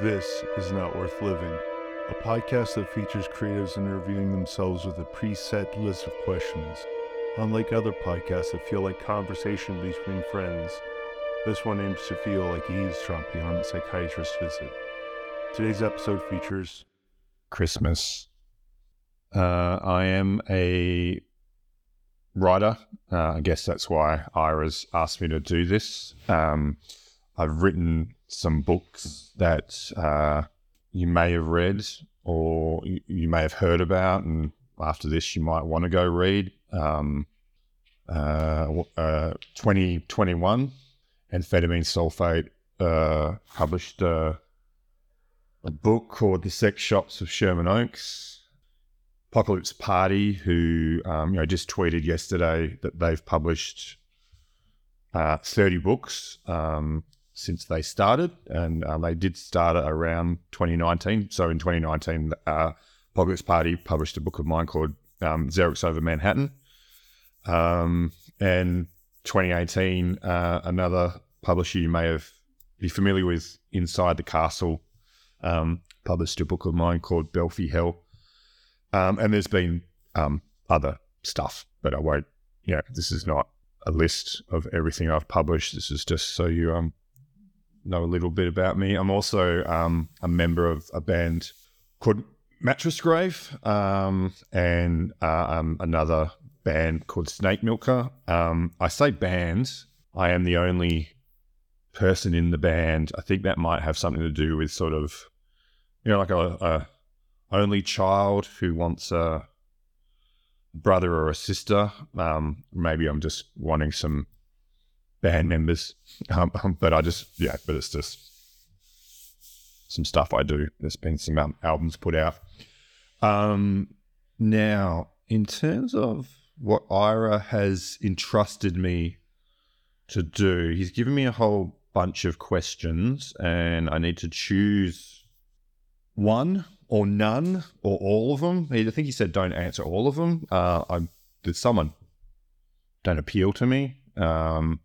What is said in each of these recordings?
This is Not Worth Living, a podcast that features creatives interviewing themselves with a preset list of questions. Unlike other podcasts that feel like conversation between friends, this one aims to feel like eavesdropping on a psychiatrist's visit. Today's episode features Christmass. Uh, I am a writer. Uh, I guess that's why Ira's asked me to do this. Um, I've written some books that uh, you may have read or you, you, may have heard about, and after this, you might want to go read. Um, uh, uh, 2021, amphetamine sulfate uh, published a book called The Sex Shops of Sherman Oaks. Apocalypse Party, who um, you know just tweeted yesterday that they've published uh, 30 books. Um, since they started, and um, they did start around 2019. So in 2019, uh, Apocalypse Party published a book of mine called um, Xerox Over Manhattan. Um, and 2018, uh, another publisher you may have be familiar with, Inside the Castle, um, published a book of mine called Belfie Hell. Um, and there's been um, other stuff, but I won't. Yeah, this is not a list of everything I've published. This is just so you um know a little bit about me. I'm also um, a member of a band called Mattress Grave um, and uh, um, another band called Snake Milker. Um, I say band, I am the only person in the band. I think that might have something to do with sort of, you know, like a, a only child who wants a brother or a sister. Um, maybe I'm just wanting some band members. Um, um, but I just, yeah, but it's just some stuff I do. There's been some um, albums put out. Um, now, in terms of what Ira has entrusted me to do, he's given me a whole bunch of questions, and I need to choose one or none or all of them. I think he said don't answer all of them. Uh, I, someone don't appeal to me. Um,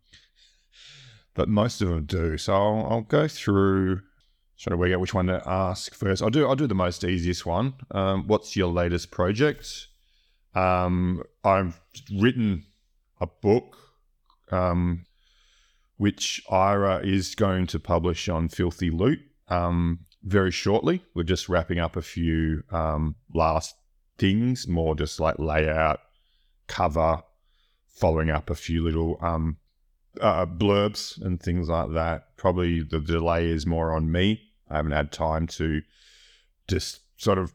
but most of them do. So I'll, I'll go through trying to work out which one to ask first. I'll do I'll do the most easiest one. Um, what's your latest project? Um, I've written a book, um, which Ira is going to publish on Filthy Loot um, very shortly. We're just wrapping up a few um, last things, more just like layout, cover, following up a few little um, uh, blurbs and things like that. Probably the delay is more on me. I haven't had time to just sort of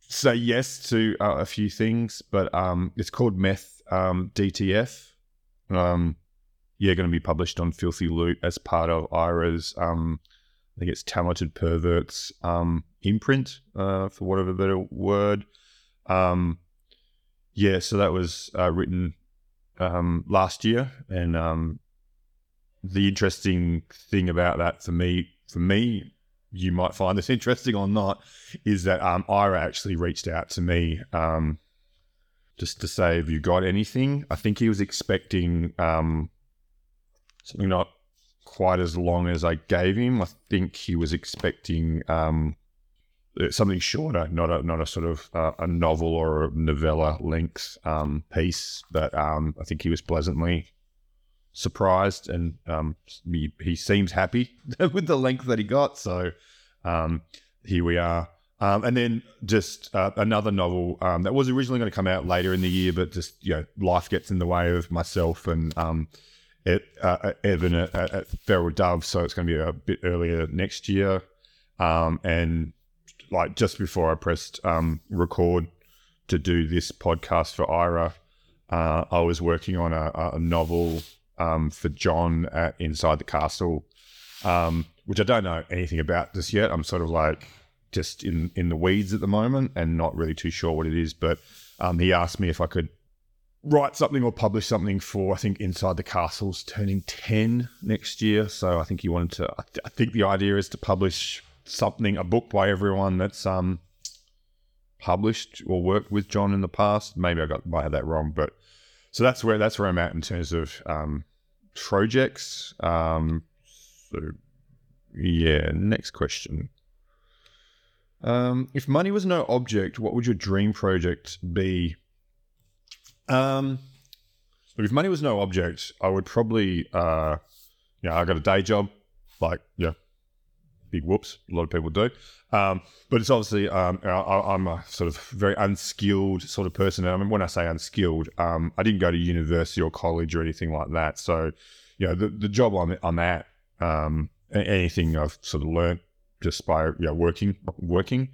say yes to uh, a few things, but um, it's called Meth um, DTF. Um, yeah, going to be published on Filthy Loot as part of Ira's, um, I think it's Talented Perverts um, imprint, uh, for whatever better word. Um, yeah, so that was uh, written um, last year, and um, the interesting thing about that for me, for me, you might find this interesting or not, is that um, Ira actually reached out to me um, just to say, "Have you got anything?" I think he was expecting um, something not quite as long as I gave him. I think he was expecting um, something shorter, not a not a sort of uh, a novel or a novella length um, piece. But um, I think he was pleasantly surprised, and um, he, he seems happy with the length that he got. So um, here we are. Um, and then just uh, another novel um, that was originally going to come out later in the year, but just you know life gets in the way of myself and um, it, uh, Evan at, at, Feral Dove, so it's going to be a bit earlier next year. Um, and like just before I pressed um, record to do this podcast for Ira, uh, I was working on a, a novel um, for John at Inside the Castle, um, which I don't know anything about just yet. I'm sort of like just in in the weeds at the moment and not really too sure what it is. But um, he asked me if I could write something or publish something for I think Inside the Castle's turning ten next year. So I think he wanted to. I, th- I think the idea is to publish something, a book by everyone that's um published or worked with John in the past. Maybe I got might have that wrong, but so that's where that's where I'm at in terms of um, projects. Um, so yeah, next question. Um, if money was no object, what would your dream project be? Um, if money was no object, I would probably, uh, know, I got a day job, like, yeah, big whoops, a lot of people do. Um, but it's obviously, um, I, am a sort of very unskilled sort of person. I mean, when I say unskilled, um, I didn't go to university or college or anything like that. So, you know, the, the job I'm, I'm at, um, anything I've sort of learned just by you know, working, working.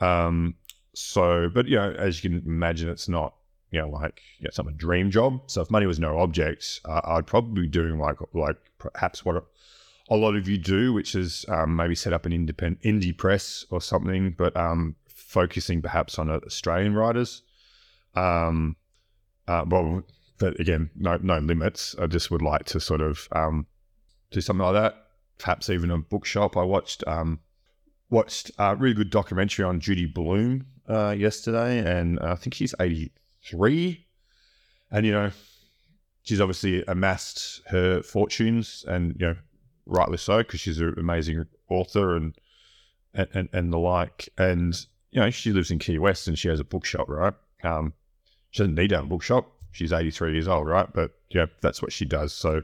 Um, so, but you know, as you can imagine, it's not you know like you know, some dream job. So if money was no object, uh, I'd probably be doing like like perhaps what a, lot of you do, which is um, maybe set up an independent indie press or something, but um, focusing perhaps on Australian writers. Um, uh, well, but again, no no limits. I just would like to sort of um, do something like that. Perhaps even a bookshop. I watched um, watched a really good documentary on Judy Blume uh, yesterday, and I think she's 83. And, you know, she's obviously amassed her fortunes, and, you know, rightly so, because she's an amazing author and, and, and the like. And, you know, she lives in Key West and she has a bookshop, right? Um, she doesn't need to have a bookshop. She's 83 years old, right? But, yeah, that's what she does. So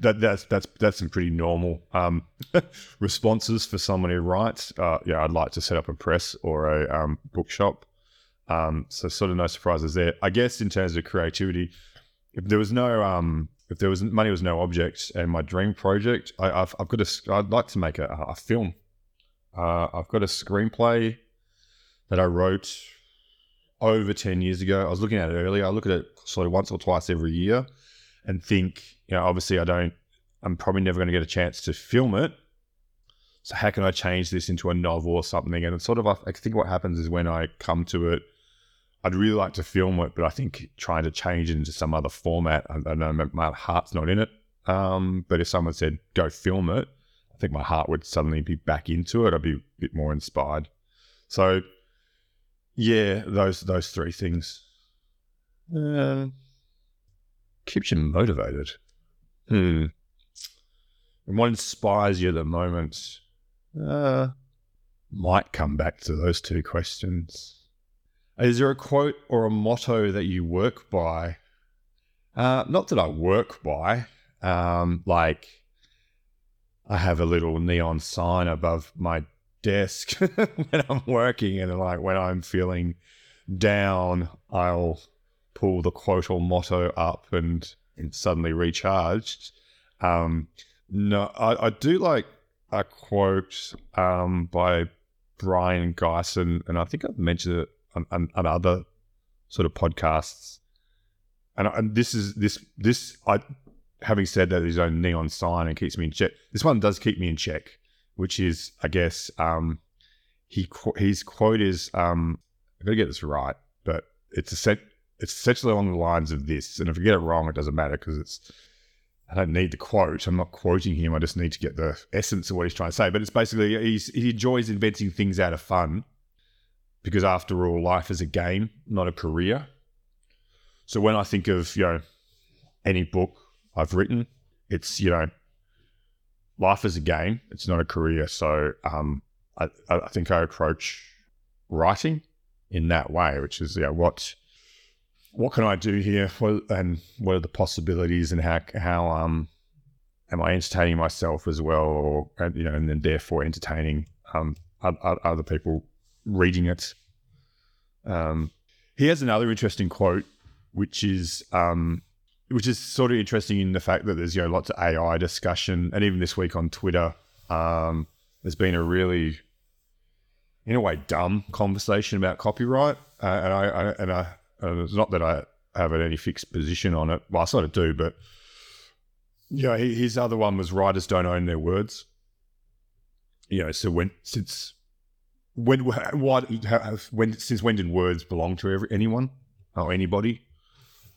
that that's that's that's some pretty normal um, responses for someone who writes. Uh, yeah, I'd like to set up a press or a um, bookshop. Um, so sort of no surprises there. I guess in terms of creativity, if there was no um, if there was money was no object, and my dream project, I, have I've got a I'd like to make a, a film. Uh, I've got a screenplay that I wrote over ten years ago. I was looking at it earlier. I look at it sort of once or twice every year and think, you know, obviously I don't, I'm probably never going to get a chance to film it. So how can I change this into a novel or something? And it's sort of, I think what happens is when I come to it, I'd really like to film it, but I think trying to change it into some other format, I, I know my heart's not in it. Um, but if someone said, go film it, I think my heart would suddenly be back into it. I'd be a bit more inspired. So, yeah, those those three things. Uh, keeps you motivated. Hmm. And what inspires you at the moment? Uh, might come back to those two questions. Is there a quote or a motto that you work by? Uh, not that I work by. Um, like, I have a little neon sign above my desk when I'm working, and like when I'm feeling down, I'll pull the quote or motto up and, and suddenly recharged. Um, no, I, I, do like a quote um, by Brion Gysin, and I think I've mentioned it on, on, on other sort of podcasts. And, and, this is this this I having said that his own neon sign and keeps me in check. This one does keep me in check, which is I guess um, he his quote is um, I gotta get this right, but it's a set it's essentially along the lines of this. And if I get it wrong, it doesn't matter because it's I don't need the quote. I'm not quoting him. I just need to get the essence of what he's trying to say. But it's basically he enjoys inventing things out of fun because after all, life is a game, not a career. So when I think of you know any book I've written, it's you know life is a game. It's not a career. So um, I, I think I approach writing in that way, which is you know, what what can I do here? What, and what are the possibilities and how, how, um, am I entertaining myself as well? Or, you know, and then therefore entertaining, um, other people reading it. Um, he has another interesting quote, which is, um, which is sort of interesting in the fact that there's, you know, lots of AI discussion. And even this week on Twitter, um, there's been a really, in a way, dumb conversation about copyright. Uh, and I, I, and I, and it's not that I have any fixed position on it. Well, I sort of do, but yeah, his other one was writers don't own their words. You know, so when since when what when since when did words belong to every, anyone or anybody?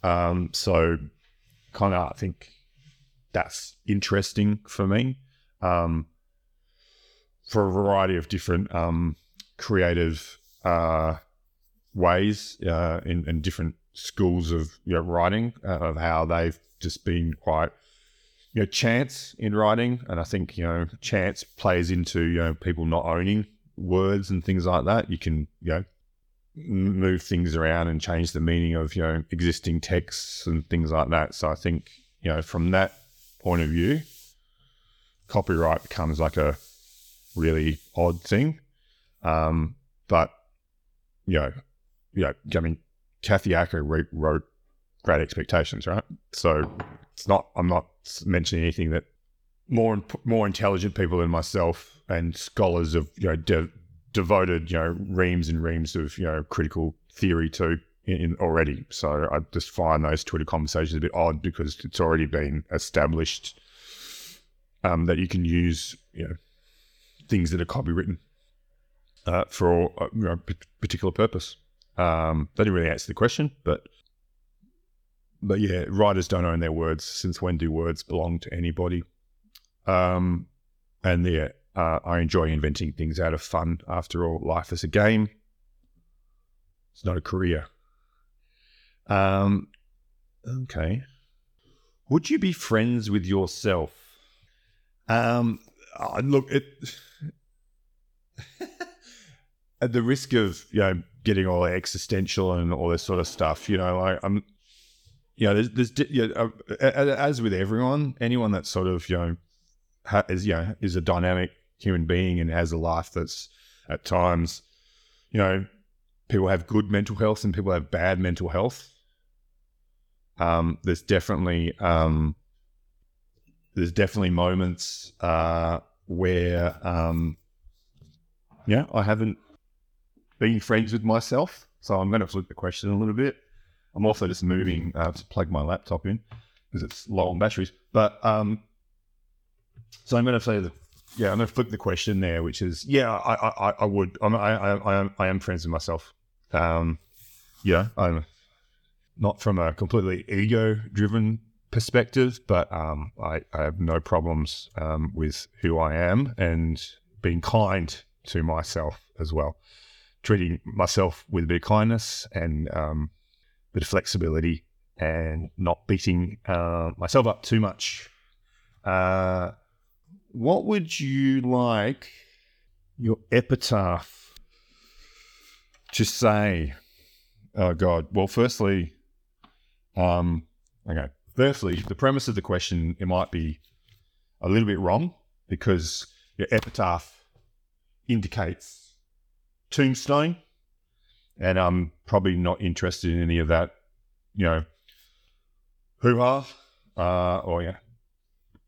Um, so kind of I think that's interesting for me. Um, for a variety of different um, creative uh, ways uh, different schools of you know, writing uh, of how they've just been quite you know chance in writing and i think you know chance plays into you know people not owning words and things like that. You can, you know, move things around and change the meaning of, you know, existing texts and things like that. So I think, you know, from that point of view, copyright becomes like a really odd thing. Um, but, you know, you know, I mean, Kathy Acker wrote Great Expectations, right? So it's not, I'm not mentioning anything that more more intelligent people than myself and scholars of you know de- devoted you know reams and reams of you know critical theory to in, in, already. So I just find those Twitter conversations a bit odd because it's already been established um, that you can use you know things that are copywritten uh, for a you know, particular purpose. Um, that didn't really answer the question, but but yeah, writers don't own their words. Since when do words belong to anybody? Um, and yeah, uh, I enjoy inventing things out of fun. After all, life is a game. It's not a career. Um, okay. Would you be friends with yourself? Um, look, it, at the risk of you know getting all existential and all this sort of stuff, you know, I, I'm, you know, there's, there's you know, as with everyone, anyone that's sort of you know is you know is a dynamic human being and has a life that's at times, you know, people have good mental health and people have bad mental health. Um, there's definitely um, there's definitely moments uh, where um, yeah, I haven't been friends with myself. So I'm going to flip the question a little bit. I'm also just moving uh, to plug my laptop in because it's low on batteries. But um, so I'm going to say that, yeah, I'm going to flip the question there, which is, yeah, I, I, I would, I'm, I, I, am, I am friends with myself. Um, yeah, I'm not from a completely ego-driven perspective, but um, I, I have no problems um, with who I am and being kind to myself as well, treating myself with a bit of kindness and um, a bit of flexibility and not beating uh, myself up too much. Uh, what would you like your epitaph to say? Oh God. Well, firstly, um, okay. Firstly, the premise of the question it might be a little bit wrong because your epitaph indicates tombstone, and I'm probably not interested in any of that. You know, hoo ha, uh, or yeah,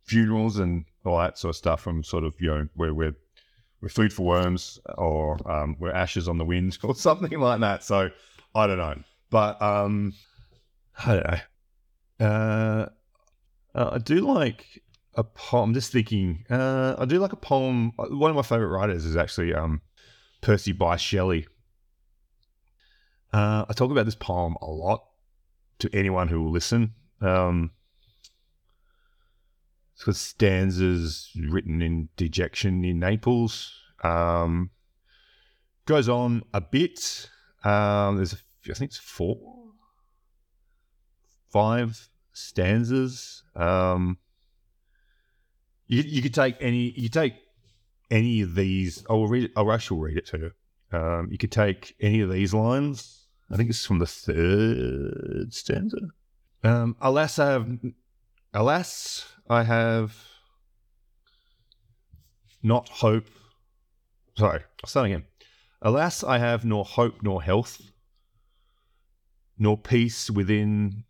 funerals and all that sort of stuff from sort of, you know, where we're, we're food for worms or um, we're ashes on the wind or something like that. So I don't know. But um, I don't know. Uh, uh, I do like a poem. I'm just thinking, uh, I do like a poem. One of my favorite writers is actually um, Percy Bysshe Shelley. Uh, I talk about this poem a lot to anyone who will listen. Um, sort stanzas written in dejection in Naples. Um, goes on a bit. Um, there's, a, I think it's four, five stanzas. Um, you, you could take any, you take any of these. I will read it. I'll actually read it to you. Um, you could take any of these lines. I think it's from the third stanza. Um, alas, I have, alas, I have not hope. Sorry, I'll start again. Alas, I have nor hope nor health, nor peace within,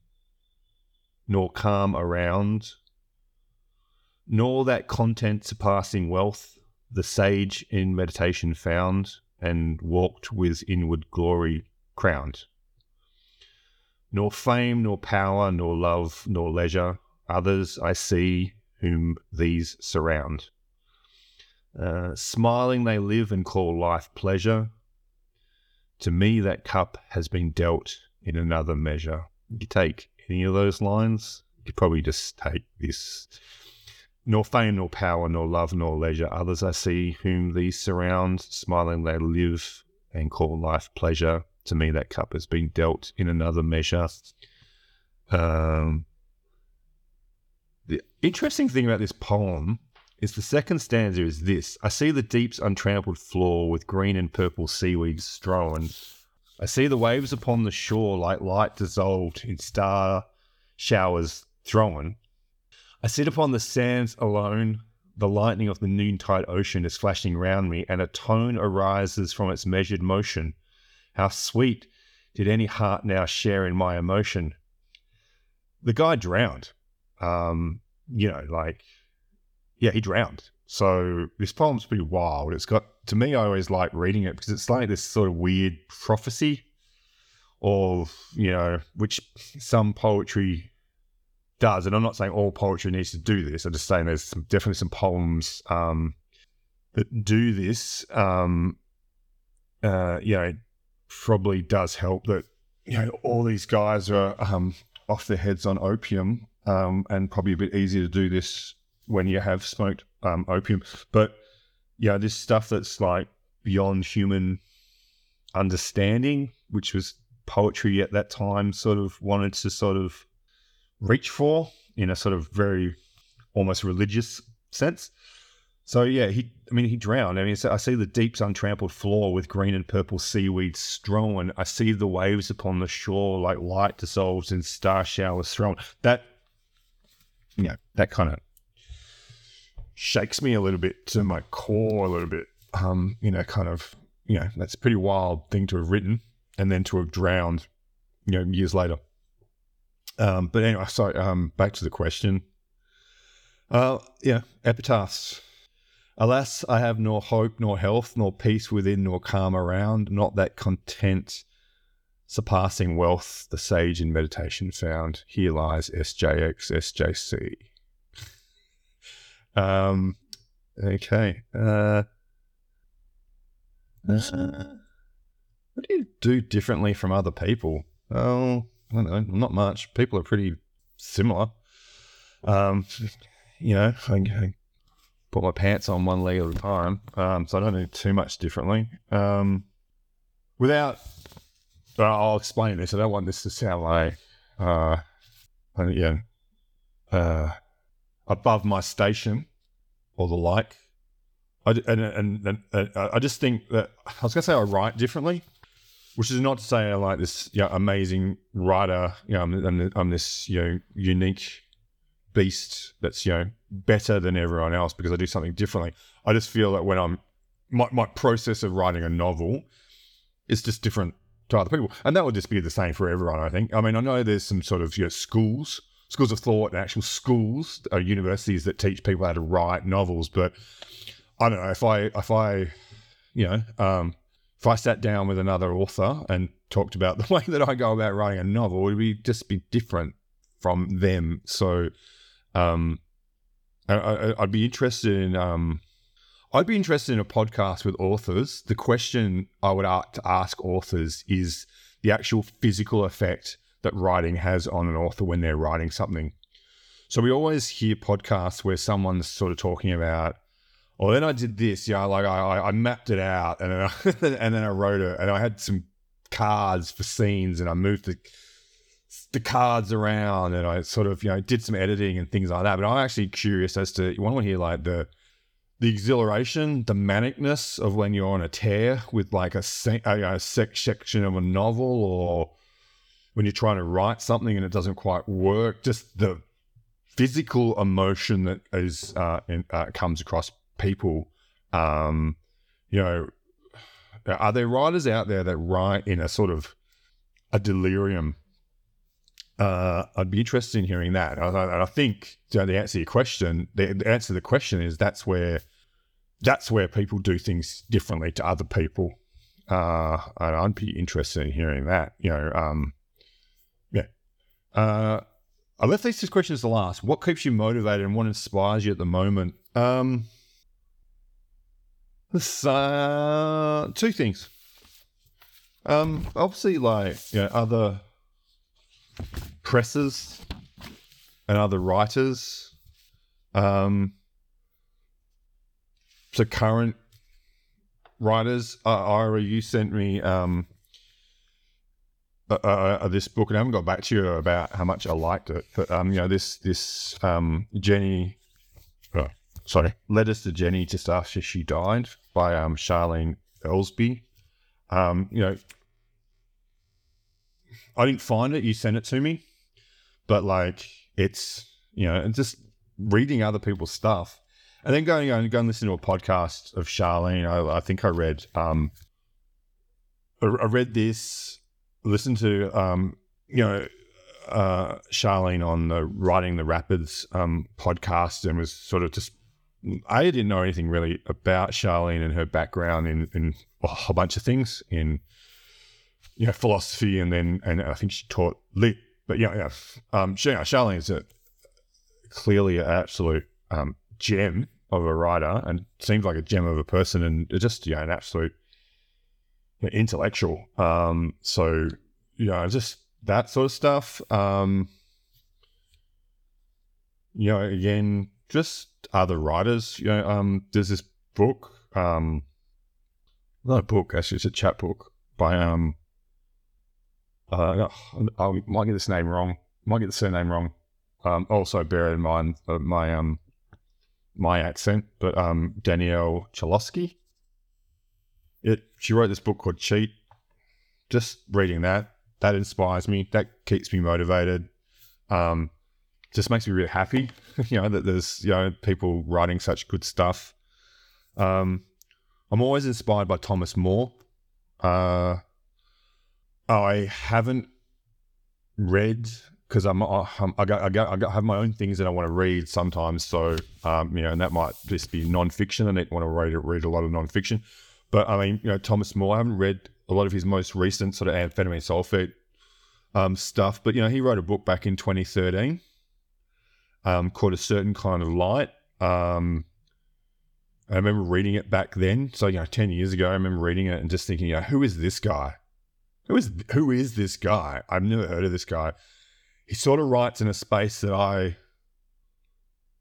nor calm around, nor that content surpassing wealth the sage in meditation found and walked with inward glory crowned. Nor fame, nor power, nor love, nor leisure Others I see whom these surround. Uh, smiling they live and call life pleasure. To me, that cup has been dealt in another measure. You take any of those lines, you probably just take this. Nor fame, nor power, nor love, nor leisure. Others I see whom these surround. Smiling they live and call life pleasure. To me, that cup has been dealt in another measure. Um, interesting thing about this poem is the second stanza is this I see the deep's untrampled floor with green and purple seaweeds strewn. I see the waves upon the shore like light dissolved in star showers thrown. I sit upon the sands alone. The lightning of the noontide ocean is flashing round me, and a tone arises from its measured motion. How sweet did any heart now share in my emotion? The guy drowned. Um, you know, like, yeah, he drowned. So this poem's pretty wild. It's got, to me, I always like reading it because it's like this sort of weird prophecy of, you know, which some poetry does. And I'm not saying all poetry needs to do this. I'm just saying there's some, definitely some poems um, that do this. Um, uh, you know, probably does help that you know all these guys are um, off their heads on opium, um, and probably a bit easier to do this when you have smoked um, opium. But yeah, this stuff that's like beyond human understanding, which was poetry at that time, sort of wanted to sort of reach for in a sort of very almost religious sense. So yeah, he. I mean, he drowned. I mean, I see the deep's untrampled floor with green and purple seaweed strewn. I see the waves upon the shore like light dissolves in star showers thrown. That, you know, that kind of shakes me a little bit to my core a little bit. Um, you know, kind of, you know, that's a pretty wild thing to have written and then to have drowned, you know, years later. Um, but anyway, so um, back to the question. Uh, yeah, epitaphs. Alas, I have nor hope, nor health, nor peace within, nor calm around, not that content surpassing wealth the sage in meditation found. Here lies SJX, SJC. um, okay. Uh, uh, what do you do differently from other people? Oh, I don't know, not much. People are pretty similar. Um, you know, I, I put my pants on one leg at a time. Um, so I don't do too much differently. Um, without, I'll explain this. I don't want this to sound like, uh, yeah, uh, above my station or the like. I, and, and, and, and I just think that I was going to say I write differently, which is not to say I like this you know, amazing writer. You know, I'm, I'm, I'm this you know unique beast that's you know better than everyone else because I do something differently. I just feel that when I'm my, my process of writing a novel is just different to other people, and that would just be the same for everyone. I think. I mean, I know there's some sort of you know schools, schools of thought, and actual schools, uh, universities that teach people how to write novels, but I don't know if I if I you know um, if I sat down with another author and talked about the way that I go about writing a novel, would be just be different from them. So um, I, would be interested in. Um, I'd be interested in a podcast with authors. The question I would ask authors is the actual physical effect that writing has on an author when they're writing something. So we always hear podcasts where someone's sort of talking about, well, then I did this, yeah, like I, I mapped it out and then I, and then I wrote it and I had some cards for scenes and I moved the the cards around and I sort of, you know, did some editing and things like that. But I'm actually curious as to you want to hear like the the exhilaration, the manicness of when you're on a tear with like a, a, a section of a novel or when you're trying to write something and it doesn't quite work, just the physical emotion that is uh, in, uh, comes across people. Um, you know, are there writers out there that write in a sort of a delirium uh, I'd be interested in hearing that. And I, I think you know, the answer to your question, the, the, answer to the question is that's where that's where people do things differently to other people. Uh, and I'd be interested in hearing that. You know, um, yeah. Uh, I left these two questions to last. What keeps you motivated and what inspires you at the moment? Um, this, uh, two things. Um, obviously, like you know, other presses and other writers. Um, so current writers, uh, Ira, you sent me um, uh, uh, this book, and I haven't got back to you about how much I liked it. But um, you know, this this um, Jenny, oh, sorry, Letters to Jenny just after she died by um, Charlene Elsby. Um, you know, I didn't find it. You sent it to me, but like it's you know, and just reading other people's stuff, and then going and going listen to a podcast of Charlene. I, I think I read um, I, I read this, listened to um, you know, uh, Charlene on the Writing the Rapids um, podcast, and was sort of just I didn't know anything really about Charlene and her background in, in a whole bunch of things in you know philosophy and then and I think she taught lit. But yeah, yeah, um, yeah, Charlene is a clearly an absolute um, gem of a writer and seems like a gem of a person and just yeah an absolute intellectual. Um, so know just that sort of stuff. Um, you know, again, just other writers. You know, um, there's this book, um, not a book, actually, it's a chat book by um, uh, I might get this name wrong, might get the surname wrong. Um, also bear in mind uh, my um, my accent, but um, Danielle Chelosky. It she wrote this book called Cheat. Just reading that, that inspires me. That keeps me motivated. Um, just makes me really happy, you know, that there's, you know, people writing such good stuff. Um, I'm always inspired by Thomas Moore. Uh, I haven't read because I'm, I'm, I got, I got, I got, have my own things that I want to read sometimes. So, um, you know, and that might just be nonfiction. I don't want to read, read a lot of nonfiction. But I mean, you know, Thomas Moore, I haven't read a lot of his most recent sort of amphetamine sulfate um, stuff, but you know, he wrote a book back in 2013 um, called A Certain Kind of Light. Um, I remember reading it back then. So, you know, 10 years ago, I remember reading it and just thinking, you know, who is this guy? Who is, who is this guy? I've never heard of this guy. He sort of writes in a space that I,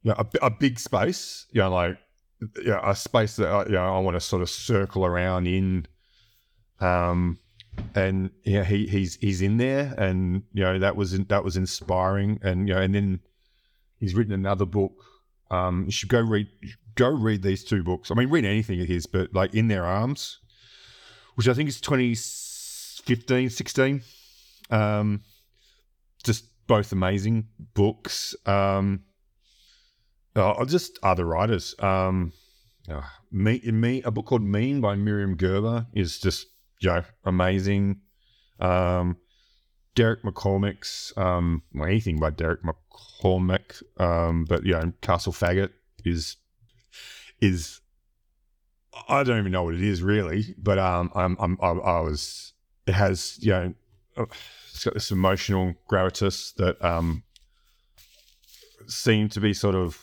you know, a, a big space, you know, like, you know, a space that I, you know, I want to sort of circle around in. Um, and yeah, he he's he's in there, and you know that was that was inspiring, and you know, and then He's written another book. Um, you should go read go read these two books. I mean, read anything of his, but like In Their Arms, which I think is 2015, 16. Um, just both amazing books. Um, uh, just other writers. Um, uh, me, me, a book called Mean by Myriam Gurba is just you know amazing. Um, Derek McCormack's um, well, anything by Derek McCormack, um, but yeah, Castle Faggot is is I don't even know what it is really, but um, I'm, I'm I, I was it has you know uh, it's got this emotional gravitas that um seemed to be sort of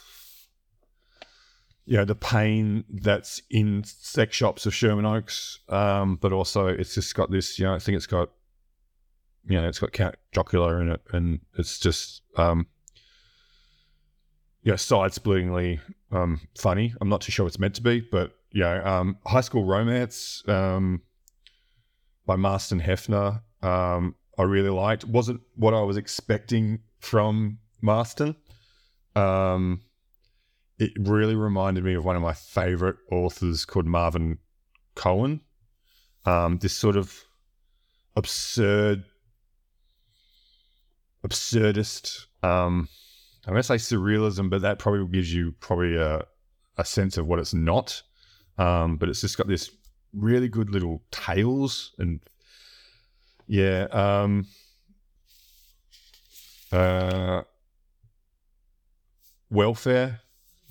you know the pain that's in sex shops of Sherman Oaks, um, but also it's just got this you know I think it's got you know, it's got Count Chocula in it, and it's just, um, yeah, side-splittingly um, funny. I'm not too sure it's meant to be, but yeah, um, High School Romance um, by Marston Hefner, um, I really liked. wasn't what I was expecting from Marston. Um, it really reminded me of one of my favorite authors called Marvin Cohen. Um, this sort of absurd absurdist. Um, I'm going to say surrealism, but that probably gives you probably a, a sense of what it's not. Um, but it's just got this really good little tales and yeah. Um, uh, Welfare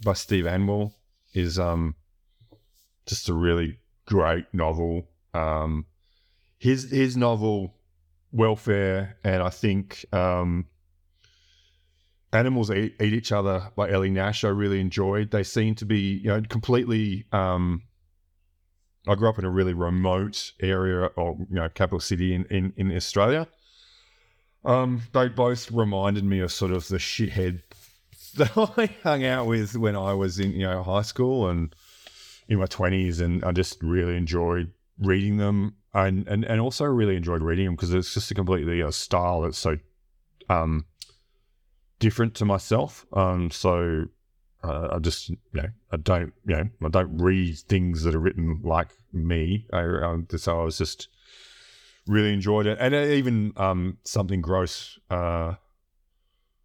by Steve Anwell is um, just a really great novel. Um, his his novel welfare, and I think um, Animals Eat, Eat, Each Other by Elle Nash. I really enjoyed. They seem to be, you know, completely. Um, I grew up in a really remote area, or you know, capital city in in, in Australia. Um, they both reminded me of sort of the shithead that I hung out with when I was in you know high school and in my twenties, and I just really enjoyed reading them and and, and also really enjoyed reading them because it's just a completely a uh, style that's so um, different to myself. Um, so uh, I just you know I don't you know I don't read things that are written like me. I, I so I was just really enjoyed it, and even um, something gross, uh,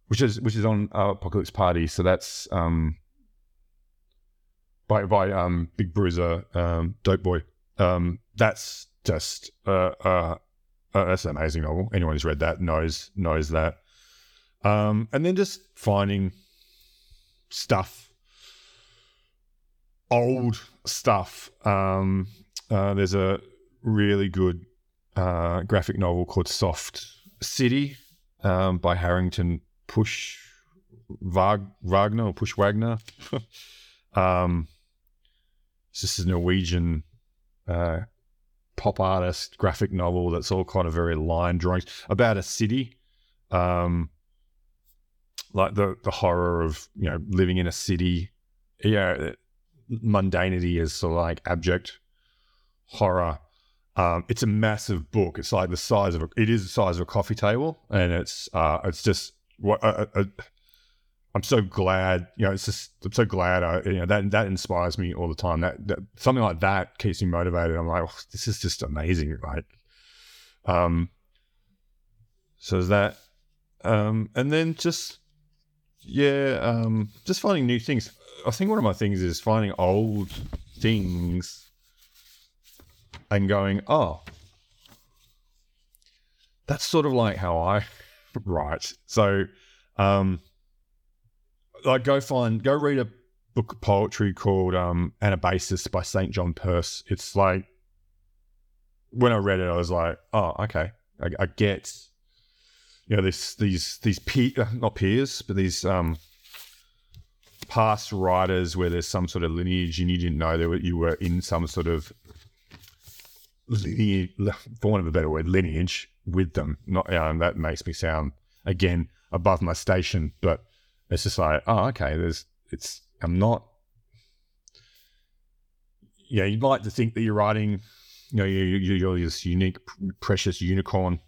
which is which is on uh, Apocalypse Party. So that's um, by by um, Big Bruiser, um, Dope Boy. Um, that's just uh, uh, uh, that's an amazing novel. Anyone who's read that knows knows that. Um, and then just finding stuff, old stuff. Um, uh, there's a really good uh, graphic novel called Soft City um, by Hariton Push Wagner or Pushwagner. um, it's just a Norwegian uh, pop artist graphic novel that's all kind of very line drawings about a city. Um, like the the horror of you know living in a city. Yeah, mundanity is sort of like abject horror um, it's a massive book. It's like the size of a, it is the size of a coffee table, and it's uh, it's just what uh, uh, uh, I'm so glad. You know, it's just I'm so glad. I, you know that that inspires me all the time. That, that something like that keeps me motivated. I'm like, oh, this is just amazing, right? Um. So is that, um, and then just yeah, um, just finding new things. I think one of my things is finding old things and going, oh, that's sort of like how I write. So, um, like, go find, go read a book of poetry called um, Anabasis by St. John Perse. It's like, when I read it, I was like, oh, okay, I, I get, you know, this, these, these peer, not peers, but these, um, past writers where there's some sort of lineage and you didn't know that you were in some sort of lineage, for want of a better word, lineage with them. Not, that makes me sound again above my station, but it's just like, oh, okay, there's, it's, I'm not, yeah, you'd like to think that you're writing, you know, you're, you're this unique, precious unicorn,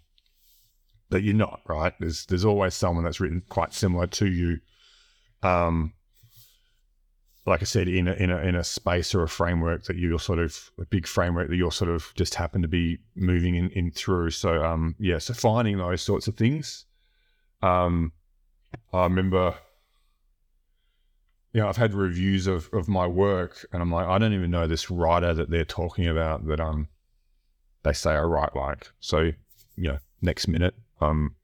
but you're not, right? There's, there's always someone that's written quite similar to you. Um, like I said, in a, in a in a space or a framework that you're sort of a big framework that you're sort of just happen to be moving in, in through. So um yeah, so finding those sorts of things. Um I remember you know, I've had reviews of, of my work and I'm like, I don't even know this writer that they're talking about that um they say I write like. So, you know, next minute I'm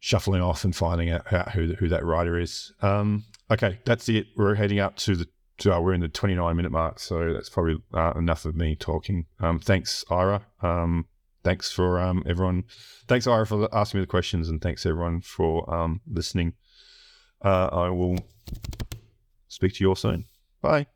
shuffling off and finding out who who that writer is. Um Okay, that's it. We're heading up to the. To, uh, we're in the 29 minute mark, so that's probably uh, enough of me talking. Um, thanks, Ira. Um, thanks for um, everyone. Thanks, Ira, for asking me the questions, and thanks everyone for um, listening. Uh, I will speak to you all soon. Bye.